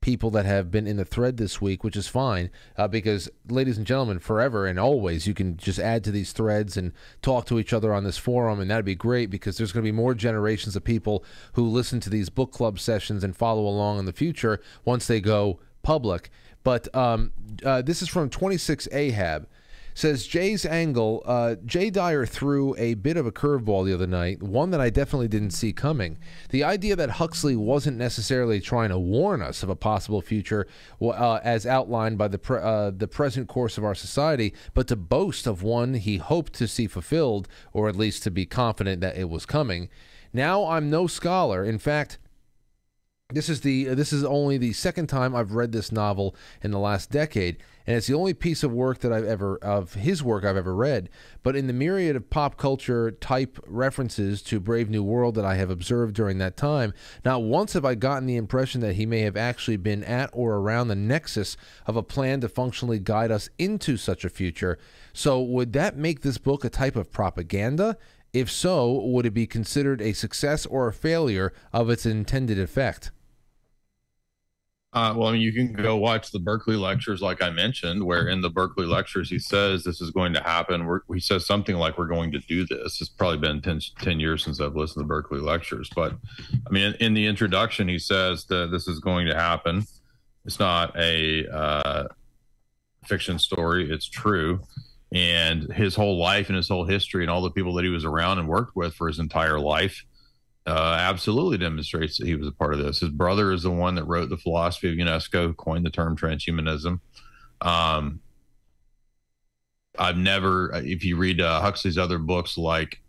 people that have been in the thread this week, which is fine uh, because, ladies and gentlemen, forever and always, you can just add to these threads and talk to each other on this forum, and that'd be great because there's going to be more generations of people who listen to these book club sessions and follow along in the future once they go public. But um, uh, this is from 26 Ahab says Jay's angle. Uh, Jay Dyer threw a bit of a curveball the other night, one that I definitely didn't see coming. The idea that Huxley wasn't necessarily trying to warn us of a possible future, uh, as outlined by the pre- uh, the present course of our society, but to boast of one he hoped to see fulfilled, or at least to be confident that it was coming. Now I'm no scholar. In fact. This is the this is only the second time I've read this novel in the last decade, and it's the only piece of work that I've ever of his work I've ever read. But in the myriad of pop culture type references to Brave New World that I have observed during that time, not once have I gotten the impression that he may have actually been at or around the nexus of a plan to functionally guide us into such a future. So would that make this book a type of propaganda? If so, would it be considered a success or a failure of its intended effect? Uh, well, I mean, you can go watch the Berkeley lectures, like I mentioned, where in the Berkeley lectures he says this is going to happen. We're, he says something like we're going to do this. It's probably been 10, 10 years since I've listened to Berkeley lectures, but I mean, in, in, the introduction, he says that this is going to happen. It's not a uh, fiction story; it's true. And his whole life and his whole history and all the people that he was around and worked with for his entire life uh, absolutely demonstrates that he was a part of this. His brother is the one that wrote the philosophy of UNESCO, coined the term transhumanism. Um, I've never, if you read uh, Huxley's other books like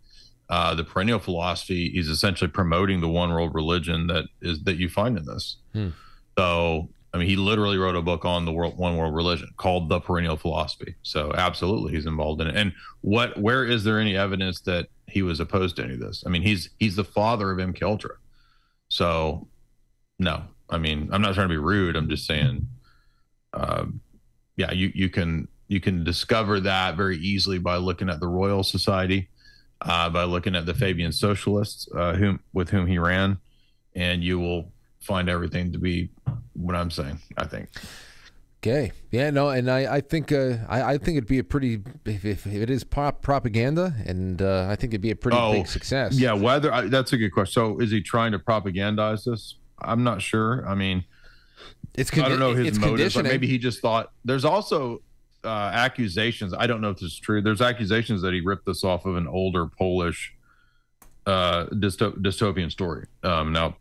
uh, the perennial philosophy, he's essentially promoting the one world religion that is that you find in this. Hmm. So, I mean, he literally wrote a book on the world, one world religion called the perennial philosophy. So, absolutely, he's involved in it. And what, where is there any evidence that he was opposed to any of this. I mean, he's he's the father of MKUltra. So, no, I mean, I'm not trying to be rude. I'm just saying, uh, yeah, you you can you can discover that very easily by looking at the Royal Society, uh, by looking at the Fabian Socialists, uh, whom with whom he ran, and you will find everything to be what I'm saying. I think. Okay. Yeah. No. And I, I think uh, I, I think it'd be a pretty if, if it is pop propaganda, and uh, I think it'd be a pretty oh, big success. Yeah. Whether I, that's a good question. So is he trying to propagandize this? I'm not sure. I mean, it's con- I don't know his motives. But maybe he just thought. There's also uh, accusations. I don't know if this is true. There's accusations that he ripped this off of an older Polish uh, dystop- dystopian story. Um, now,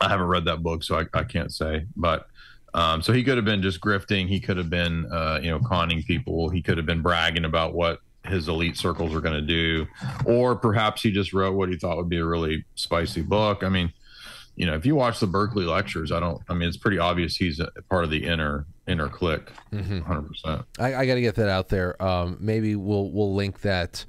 I haven't read that book, so I, I can't say, but um, so he could have been just grifting. He could have been, uh, you know, conning people. He could have been bragging about what his elite circles are going to do, or perhaps he just wrote what he thought would be a really spicy book. I mean, you know, if you watch the Berkeley lectures, I don't. I mean, it's pretty obvious he's a part of the inner inner clique, 100 mm-hmm. percent. I, I got to get that out there. Um, maybe we'll we'll link that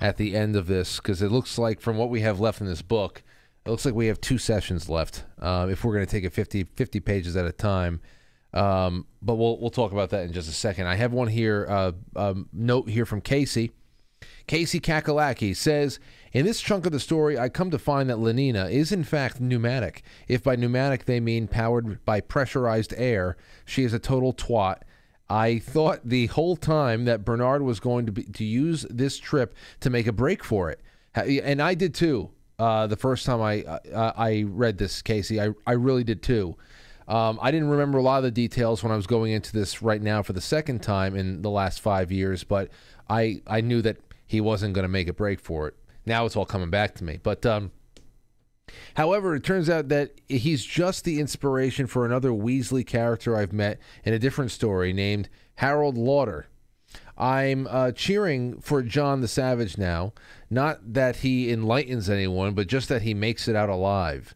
at the end of this because it looks like from what we have left in this book it looks like we have two sessions left. Uh, if we're going to take it 50, 50 pages at a time, um, but we'll we'll talk about that in just a second. I have one here. Uh, um, note here from Casey. Casey Kakalaki says, In this chunk of the story, I come to find that Lenina is in fact pneumatic. If by pneumatic they mean powered by pressurized air, she is a total twat. I thought the whole time that Bernard was going to be to use this trip to make a break for it. And I did too uh, the first time I uh, I read this, Casey. I, I really did too. Um, I didn't remember a lot of the details when I was going into this right now for the second time in the last five years, but I I knew that he wasn't going to make a break for it. Now it's all coming back to me. But um, however, it turns out that he's just the inspiration for another Weasley character I've met in a different story named Harold Lauder. I'm uh, cheering for John the Savage now. Not that he enlightens anyone, but just that he makes it out alive.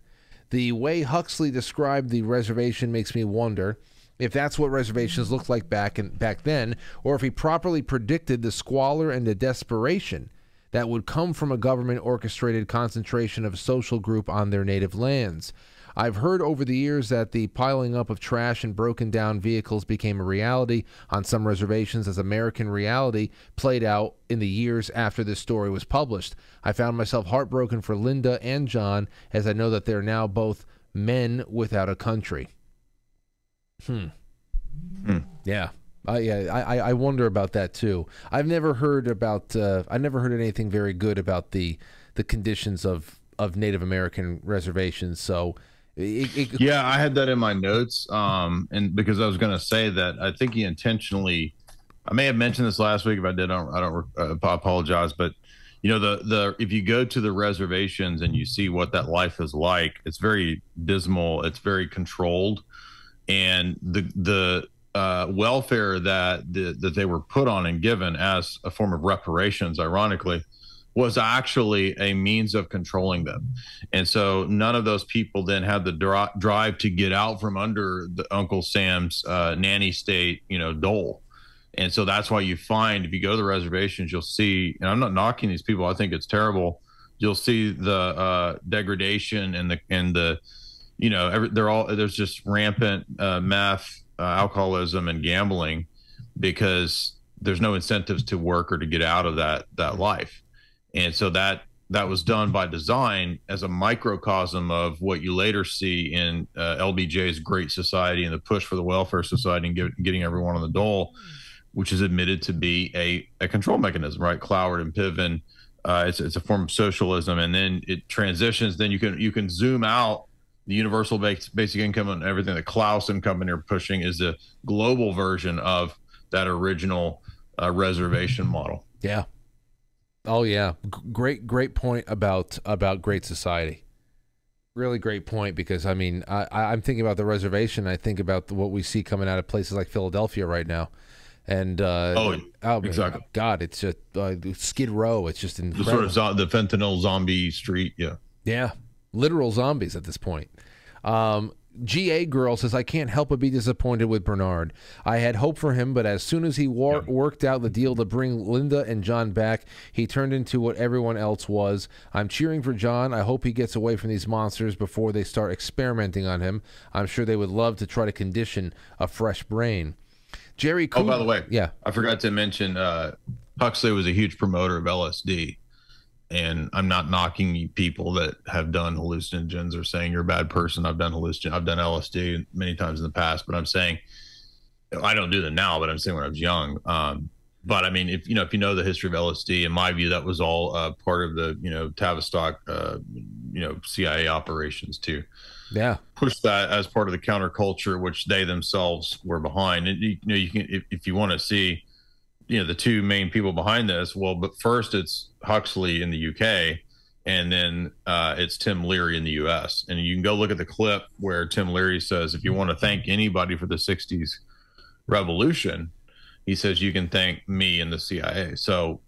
The way Huxley described the reservation makes me wonder if that's what reservations looked like back in, back then, or if he properly predicted the squalor and the desperation that would come from a government orchestrated concentration of a social group on their native lands. I've heard over the years that the piling up of trash and broken down vehicles became a reality on some reservations as American reality played out in the years after this story was published. I found myself heartbroken for Linda and John as I know that they're now both men without a country. Hmm. hmm. Yeah. Uh, yeah, I, I wonder about that too. I've never heard about uh, I never heard anything very good about the the conditions of of Native American reservations. So it, it, yeah, I had that in my notes, um, and because I was going to say that I think he intentionally I may have mentioned this last week. If I did, I don't, I don't uh, apologize. But you know, the the if you go to the reservations and you see what that life is like, it's very dismal. It's very controlled, and the the uh, welfare that the, that they were put on and given as a form of reparations, ironically, was actually a means of controlling them. And so none of those people then had the dri- drive to get out from under the Uncle Sam's uh, nanny state, you know, dole. And so that's why you find if you go to the reservations, you'll see, and I'm not knocking these people, I think it's terrible. You'll see the uh, degradation and the, and the, you know, every, they're all, there's just rampant uh, meth, uh, alcoholism, and gambling because there's no incentives to work or to get out of that, that life and so that that was done by design as a microcosm of what you later see in uh, LBJ's Great Society and the push for the welfare society and get, getting everyone on the dole, which is admitted to be a, a control mechanism, right? Cloward and Piven, uh, it's, it's a form of socialism, and then it transitions. Then you can you can zoom out the universal basic income and everything that Klaus and company are pushing is a global version of that original uh, reservation model. Yeah, Oh yeah, G- great great point about about Great Society. Really great point because I mean I, I'm thinking about the reservation. I think about the, what we see coming out of places like Philadelphia right now, and uh, oh, oh exactly. God, it's just uh, Skid Row. It's just incredible. The sort of the fentanyl zombie street. Yeah, yeah, literal zombies at this point. Um, GA Girl says, I can't help but be disappointed with Bernard. I had hope for him, but as soon as he war- worked out the deal to bring Linda and John back, he turned into what everyone else was. I'm cheering for John. I hope he gets away from these monsters before they start experimenting on him. I'm sure they would love to try to condition a fresh brain. Jerry Oh, by the way, yeah, I forgot to mention uh, Huxley was a huge promoter of LSD and I'm not knocking people that have done hallucinogens or saying you're a bad person. I've done hallucinogen, I've done LSD many times in the past, but I'm saying I don't do them now, but I'm saying when I was young. Um, but I mean, if you know, if you know the history of LSD, in my view, that was all uh, part of the you know Tavistock, uh, you know CIA operations to yeah push that as part of the counterculture, which they themselves were behind. And you, you know, you can if, if you want to see you know the two main people behind this well but first it's huxley in the uk and then uh, it's tim leary in the us and you can go look at the clip where tim leary says if you want to thank anybody for the 60s revolution he says you can thank me and the cia so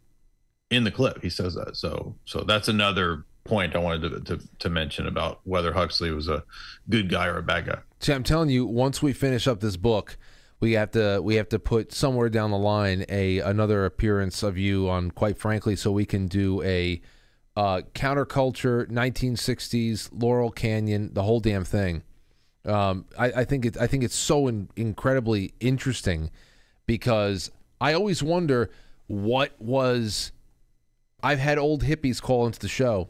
in the clip he says that. So so that's another point i wanted to, to, to mention about whether huxley was a good guy or a bad guy. See i'm telling you once we finish up this book we have to we have to put somewhere down the line a another appearance of you on quite frankly so we can do a uh, counterculture 1960s Laurel Canyon the whole damn thing. Um, I, I, think it I think it's so in, incredibly interesting because I always wonder what was I've had old hippies call into the show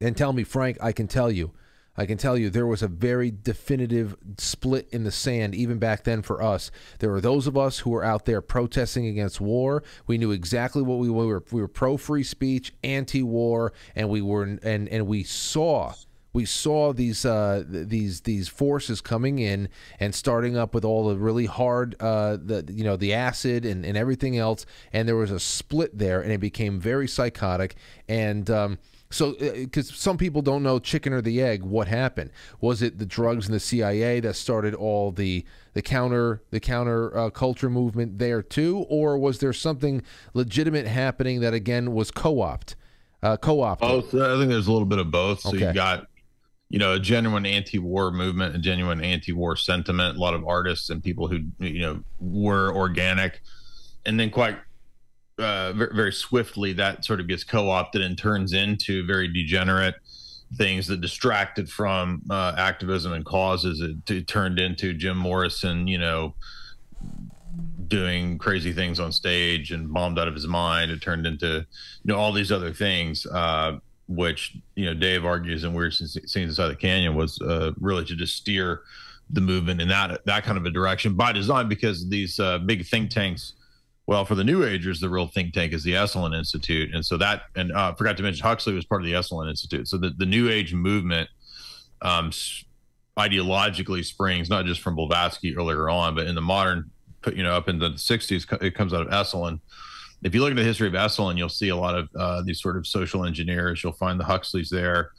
and tell me Frank I can tell you I can tell you there was a very definitive split in the sand even back then for us. There were those of us who were out there protesting against war. We knew exactly what we were. We were pro free speech, anti war, and we were and and we saw we saw these uh, these these forces coming in and starting up with all the really hard uh, the you know the acid and, and everything else and there was a split there and it became very psychotic and um, so, because uh, some people don't know chicken or the egg, what happened? Was it the drugs and the CIA that started all the the counter the counter uh, culture movement there too, or was there something legitimate happening that again was co-opt, uh, co-opt? Both. I think there's a little bit of both. So okay. you got you know a genuine anti-war movement, a genuine anti-war sentiment. A lot of artists and people who you know were organic, and then quite uh, very, swiftly that sort of gets co-opted and turns into very degenerate things that distracted from uh, activism and causes. It, it, turned into Jim Morrison, you know, doing crazy things on stage and bombed out of his mind. It turned into, you know, all these other things, uh, which you know Dave argues Weird Scenes Inside the Canyon was uh, really to just steer the movement in that that kind of a direction by design because these uh, big think tanks well, for the New Agers, the real think tank is the Esalen Institute, and so that and uh, I forgot to mention Huxley was part of the Esalen Institute. So the, the New Age movement um, ideologically springs not just from Blavatsky earlier on, but in the modern you know up in the 60s. It comes out of Esalen. If you look at the history of Esalen, you'll see a lot of uh, these sort of social engineers. You'll find the Huxleys there,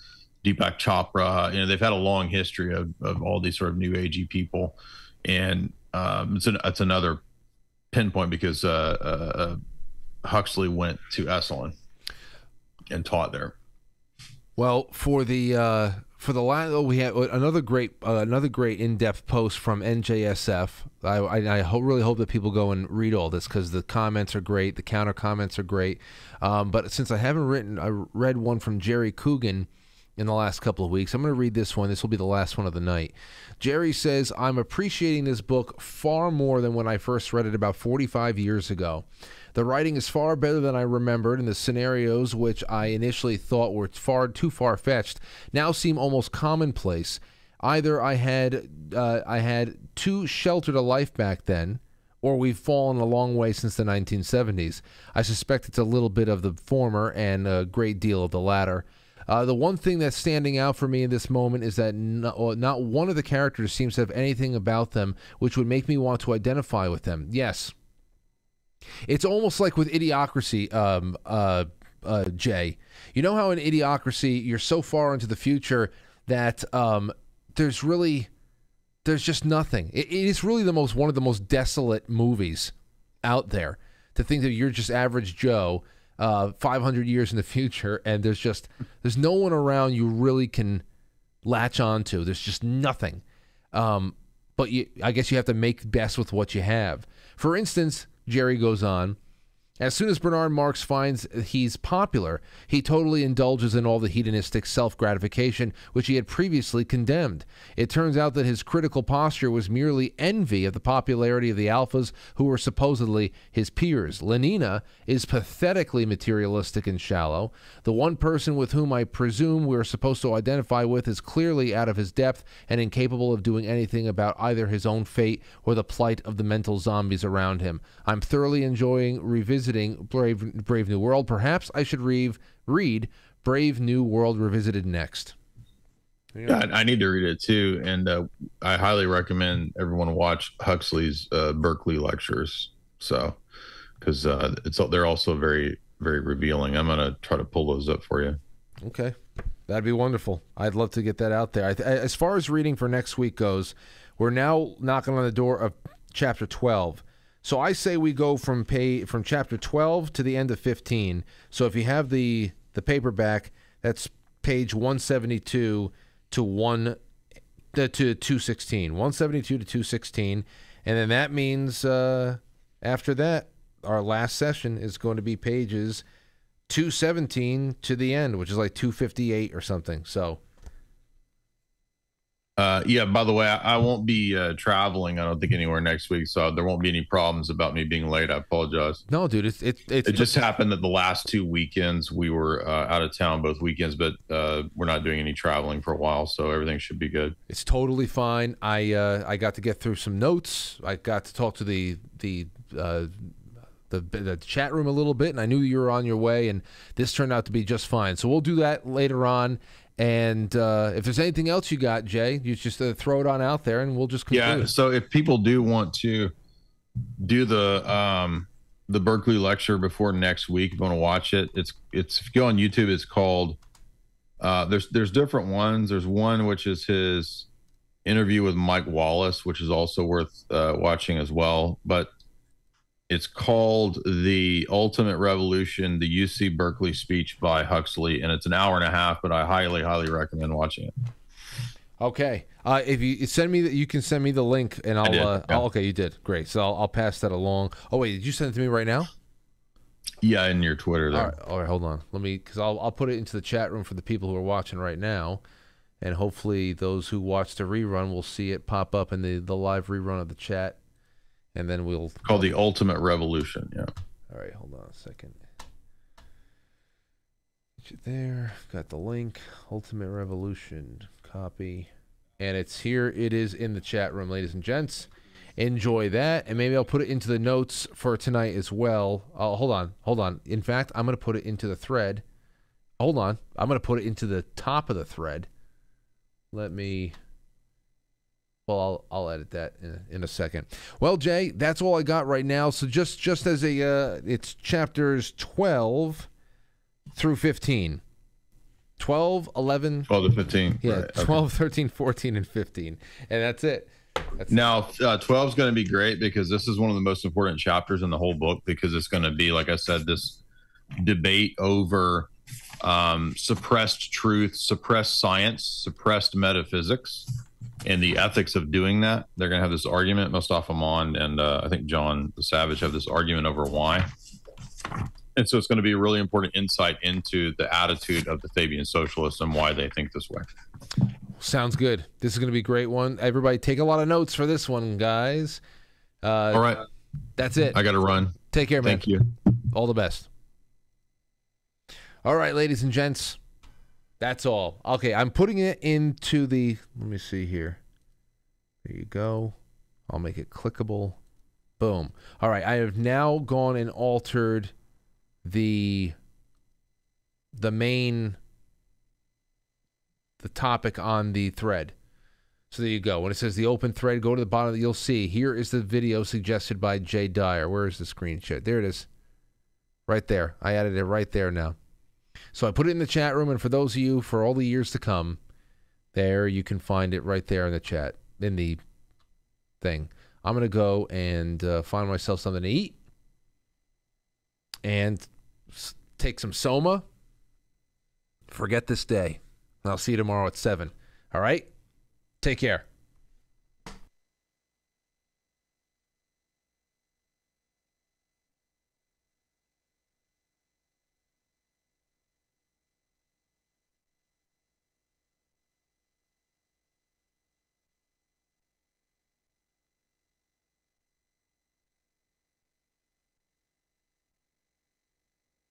Deepak Chopra. You know, they've had a long history of, of all these sort of new agey people, and um, it's an, it's another pinpoint because uh, uh, Huxley went to Esalen and taught there. Well, for the uh, for the last, oh, we had another great uh, another great in depth post from NJSF. I I, I ho- really hope that people go and read all this because the comments are great, the counter comments are great. Um, but since I haven't written, I read one from Jerry Coogan in the last couple of weeks. I'm going to read this one. This will be the last one of the night. Jerry says, I'm appreciating this book far more than when I first read it about 45 years ago. The writing is far better than I remembered, and the scenarios, which I initially thought were far too far fetched, now seem almost commonplace. Either I had uh, I had too sheltered a life back then, or we've fallen a long way since the 1970s. I suspect it's a little bit of the former and a great deal of the latter. Uh, the one thing that's standing out for me in this moment is that not, one of the characters seems to have anything about them which would make me want to identify with them. Yes, it's almost like with Idiocracy, um, uh, uh, Jay. You know how in Idiocracy you're so far into the future that um, there's really there's just nothing. It, it is really the most one of the most desolate movies out there. To think that you're just average Joe, uh, 500 years in the future, and there's just there's no one around you really can latch onto. There's just nothing. Um, but you, I guess you have to make best with what you have. For instance, Jerry goes on. As soon as Bernard Marx finds he's popular, he totally indulges in all the hedonistic self gratification which he had previously condemned. It turns out that his critical posture was merely envy of the popularity of the alphas who were supposedly his peers. Lenina is pathetically materialistic and shallow. The one person with whom I presume we're supposed to identify with is clearly out of his depth and incapable of doing anything about either his own fate or the plight of the mental zombies around him. I'm thoroughly enjoying revisiting revisiting Brave, Brave New World. Perhaps I should read, read Brave New World Revisited next. Yeah, I need to read it too, and uh, I highly recommend everyone watch Huxley's uh, Berkeley lectures. So, because uh, it's they're also very very revealing. I'm gonna try to pull those up for you. Okay, that'd be wonderful. I'd love to get that out there. as far as reading for next week goes, we're now knocking on the door of chapter 12. So I say we go from pay from chapter 12 to the end of 15. So if you have the the paperback, that's page 172 to 1 uh, to 216. 172 to 216. And then that means uh, after that our last session is going to be pages 217 to the end, which is like 258 or something. So uh, yeah. By the way, I, I won't be uh, traveling. I don't think anywhere next week, so there won't be any problems about me being late. I apologize. No, dude, it's it's, it's it just happened that the last two weekends we were uh, out of town both weekends, but uh, we're not doing any traveling for a while, so everything should be good. It's totally fine. I uh, I got to get through some notes. I got to talk to the the uh, the, the chat room a little bit, and I knew you were on your way, and this turned out to be just fine. So we'll do that later on, and uh, if there's anything else you got, Jay, you just uh, throw it on out there, and we'll just conclude. yeah. So if people do want to do the um, the Berkeley lecture before next week, if you want to watch it, it's it's if you go on YouTube, it's called. Uh, there's there's different ones. There's one which is his interview with Mike Wallace, which is also worth uh, watching as well. But it's called The Ultimate Revolution, the UC Berkeley speech by Huxley, and it's an hour and a half, but I highly, highly recommend watching it. Okay. Uh, if you send me, you can send me the link, and I'll. Uh, yeah. I'll okay, you did great. So I'll, I'll, pass that along. Oh wait, did you send it to me right now? Yeah, in your Twitter there. All right, all right hold on. Let me, because I'll I'll put it into the chat room for the people who are watching right now, and hopefully those who watch the rerun will see it pop up in the the live rerun of the chat and then we'll call the Ultimate Revolution. Yeah. All right, hold on a second. Get you There, got the link. Ultimate Revolution copy, and it's here. It is in the chat room, ladies and gents. Enjoy that, and maybe I'll put it into the notes for tonight as well. Oh, hold on, hold on. In fact, I'm going to put it into the thread. Hold on, I'm going to put it into the top of the thread. Let me Well, I'll, I'll edit that in, in a second. Well, Jay, that's all I got right now. So just just as a, uh, it's chapters 12 through 15. 12, 11, 12 to 15. yeah, Right, okay. 12, 13, 14, and 15. And that's it. That's Now, uh, 12 is going to be great because this is one of the most important chapters in the whole book because it's going to be, like I said, this debate over um, suppressed truth, suppressed science, suppressed metaphysics, and the ethics of doing that. They're going to have this argument. Mustafa Mond and uh, I think John the Savage have this argument over why. And so it's going to be a really important insight into the attitude of the Fabian socialists and why they think this way. Sounds good. This is going to be a great one. Everybody take a lot of notes for this one, guys. Uh, All right. That's it. I got to run. Take care, man. Thank you. All the best. All right, ladies and gents. That's all. Okay, I'm putting it into the. Let me see here. There you go. I'll make it clickable. Boom. All right, I have now gone and altered the the main the topic on the thread. So there you go. When it says the open thread, go to the bottom. You'll see here is the video suggested by Jay Dyer. Where is the screenshot? There it is. Right there. I added it right there now. So I put it in the chat room, and for those of you for all the years to come, there you can find it right there in the chat in the thing. I'm gonna go and uh, find myself something to eat and take some soma. Forget this day. I'll see you tomorrow at seven. All right. Take care.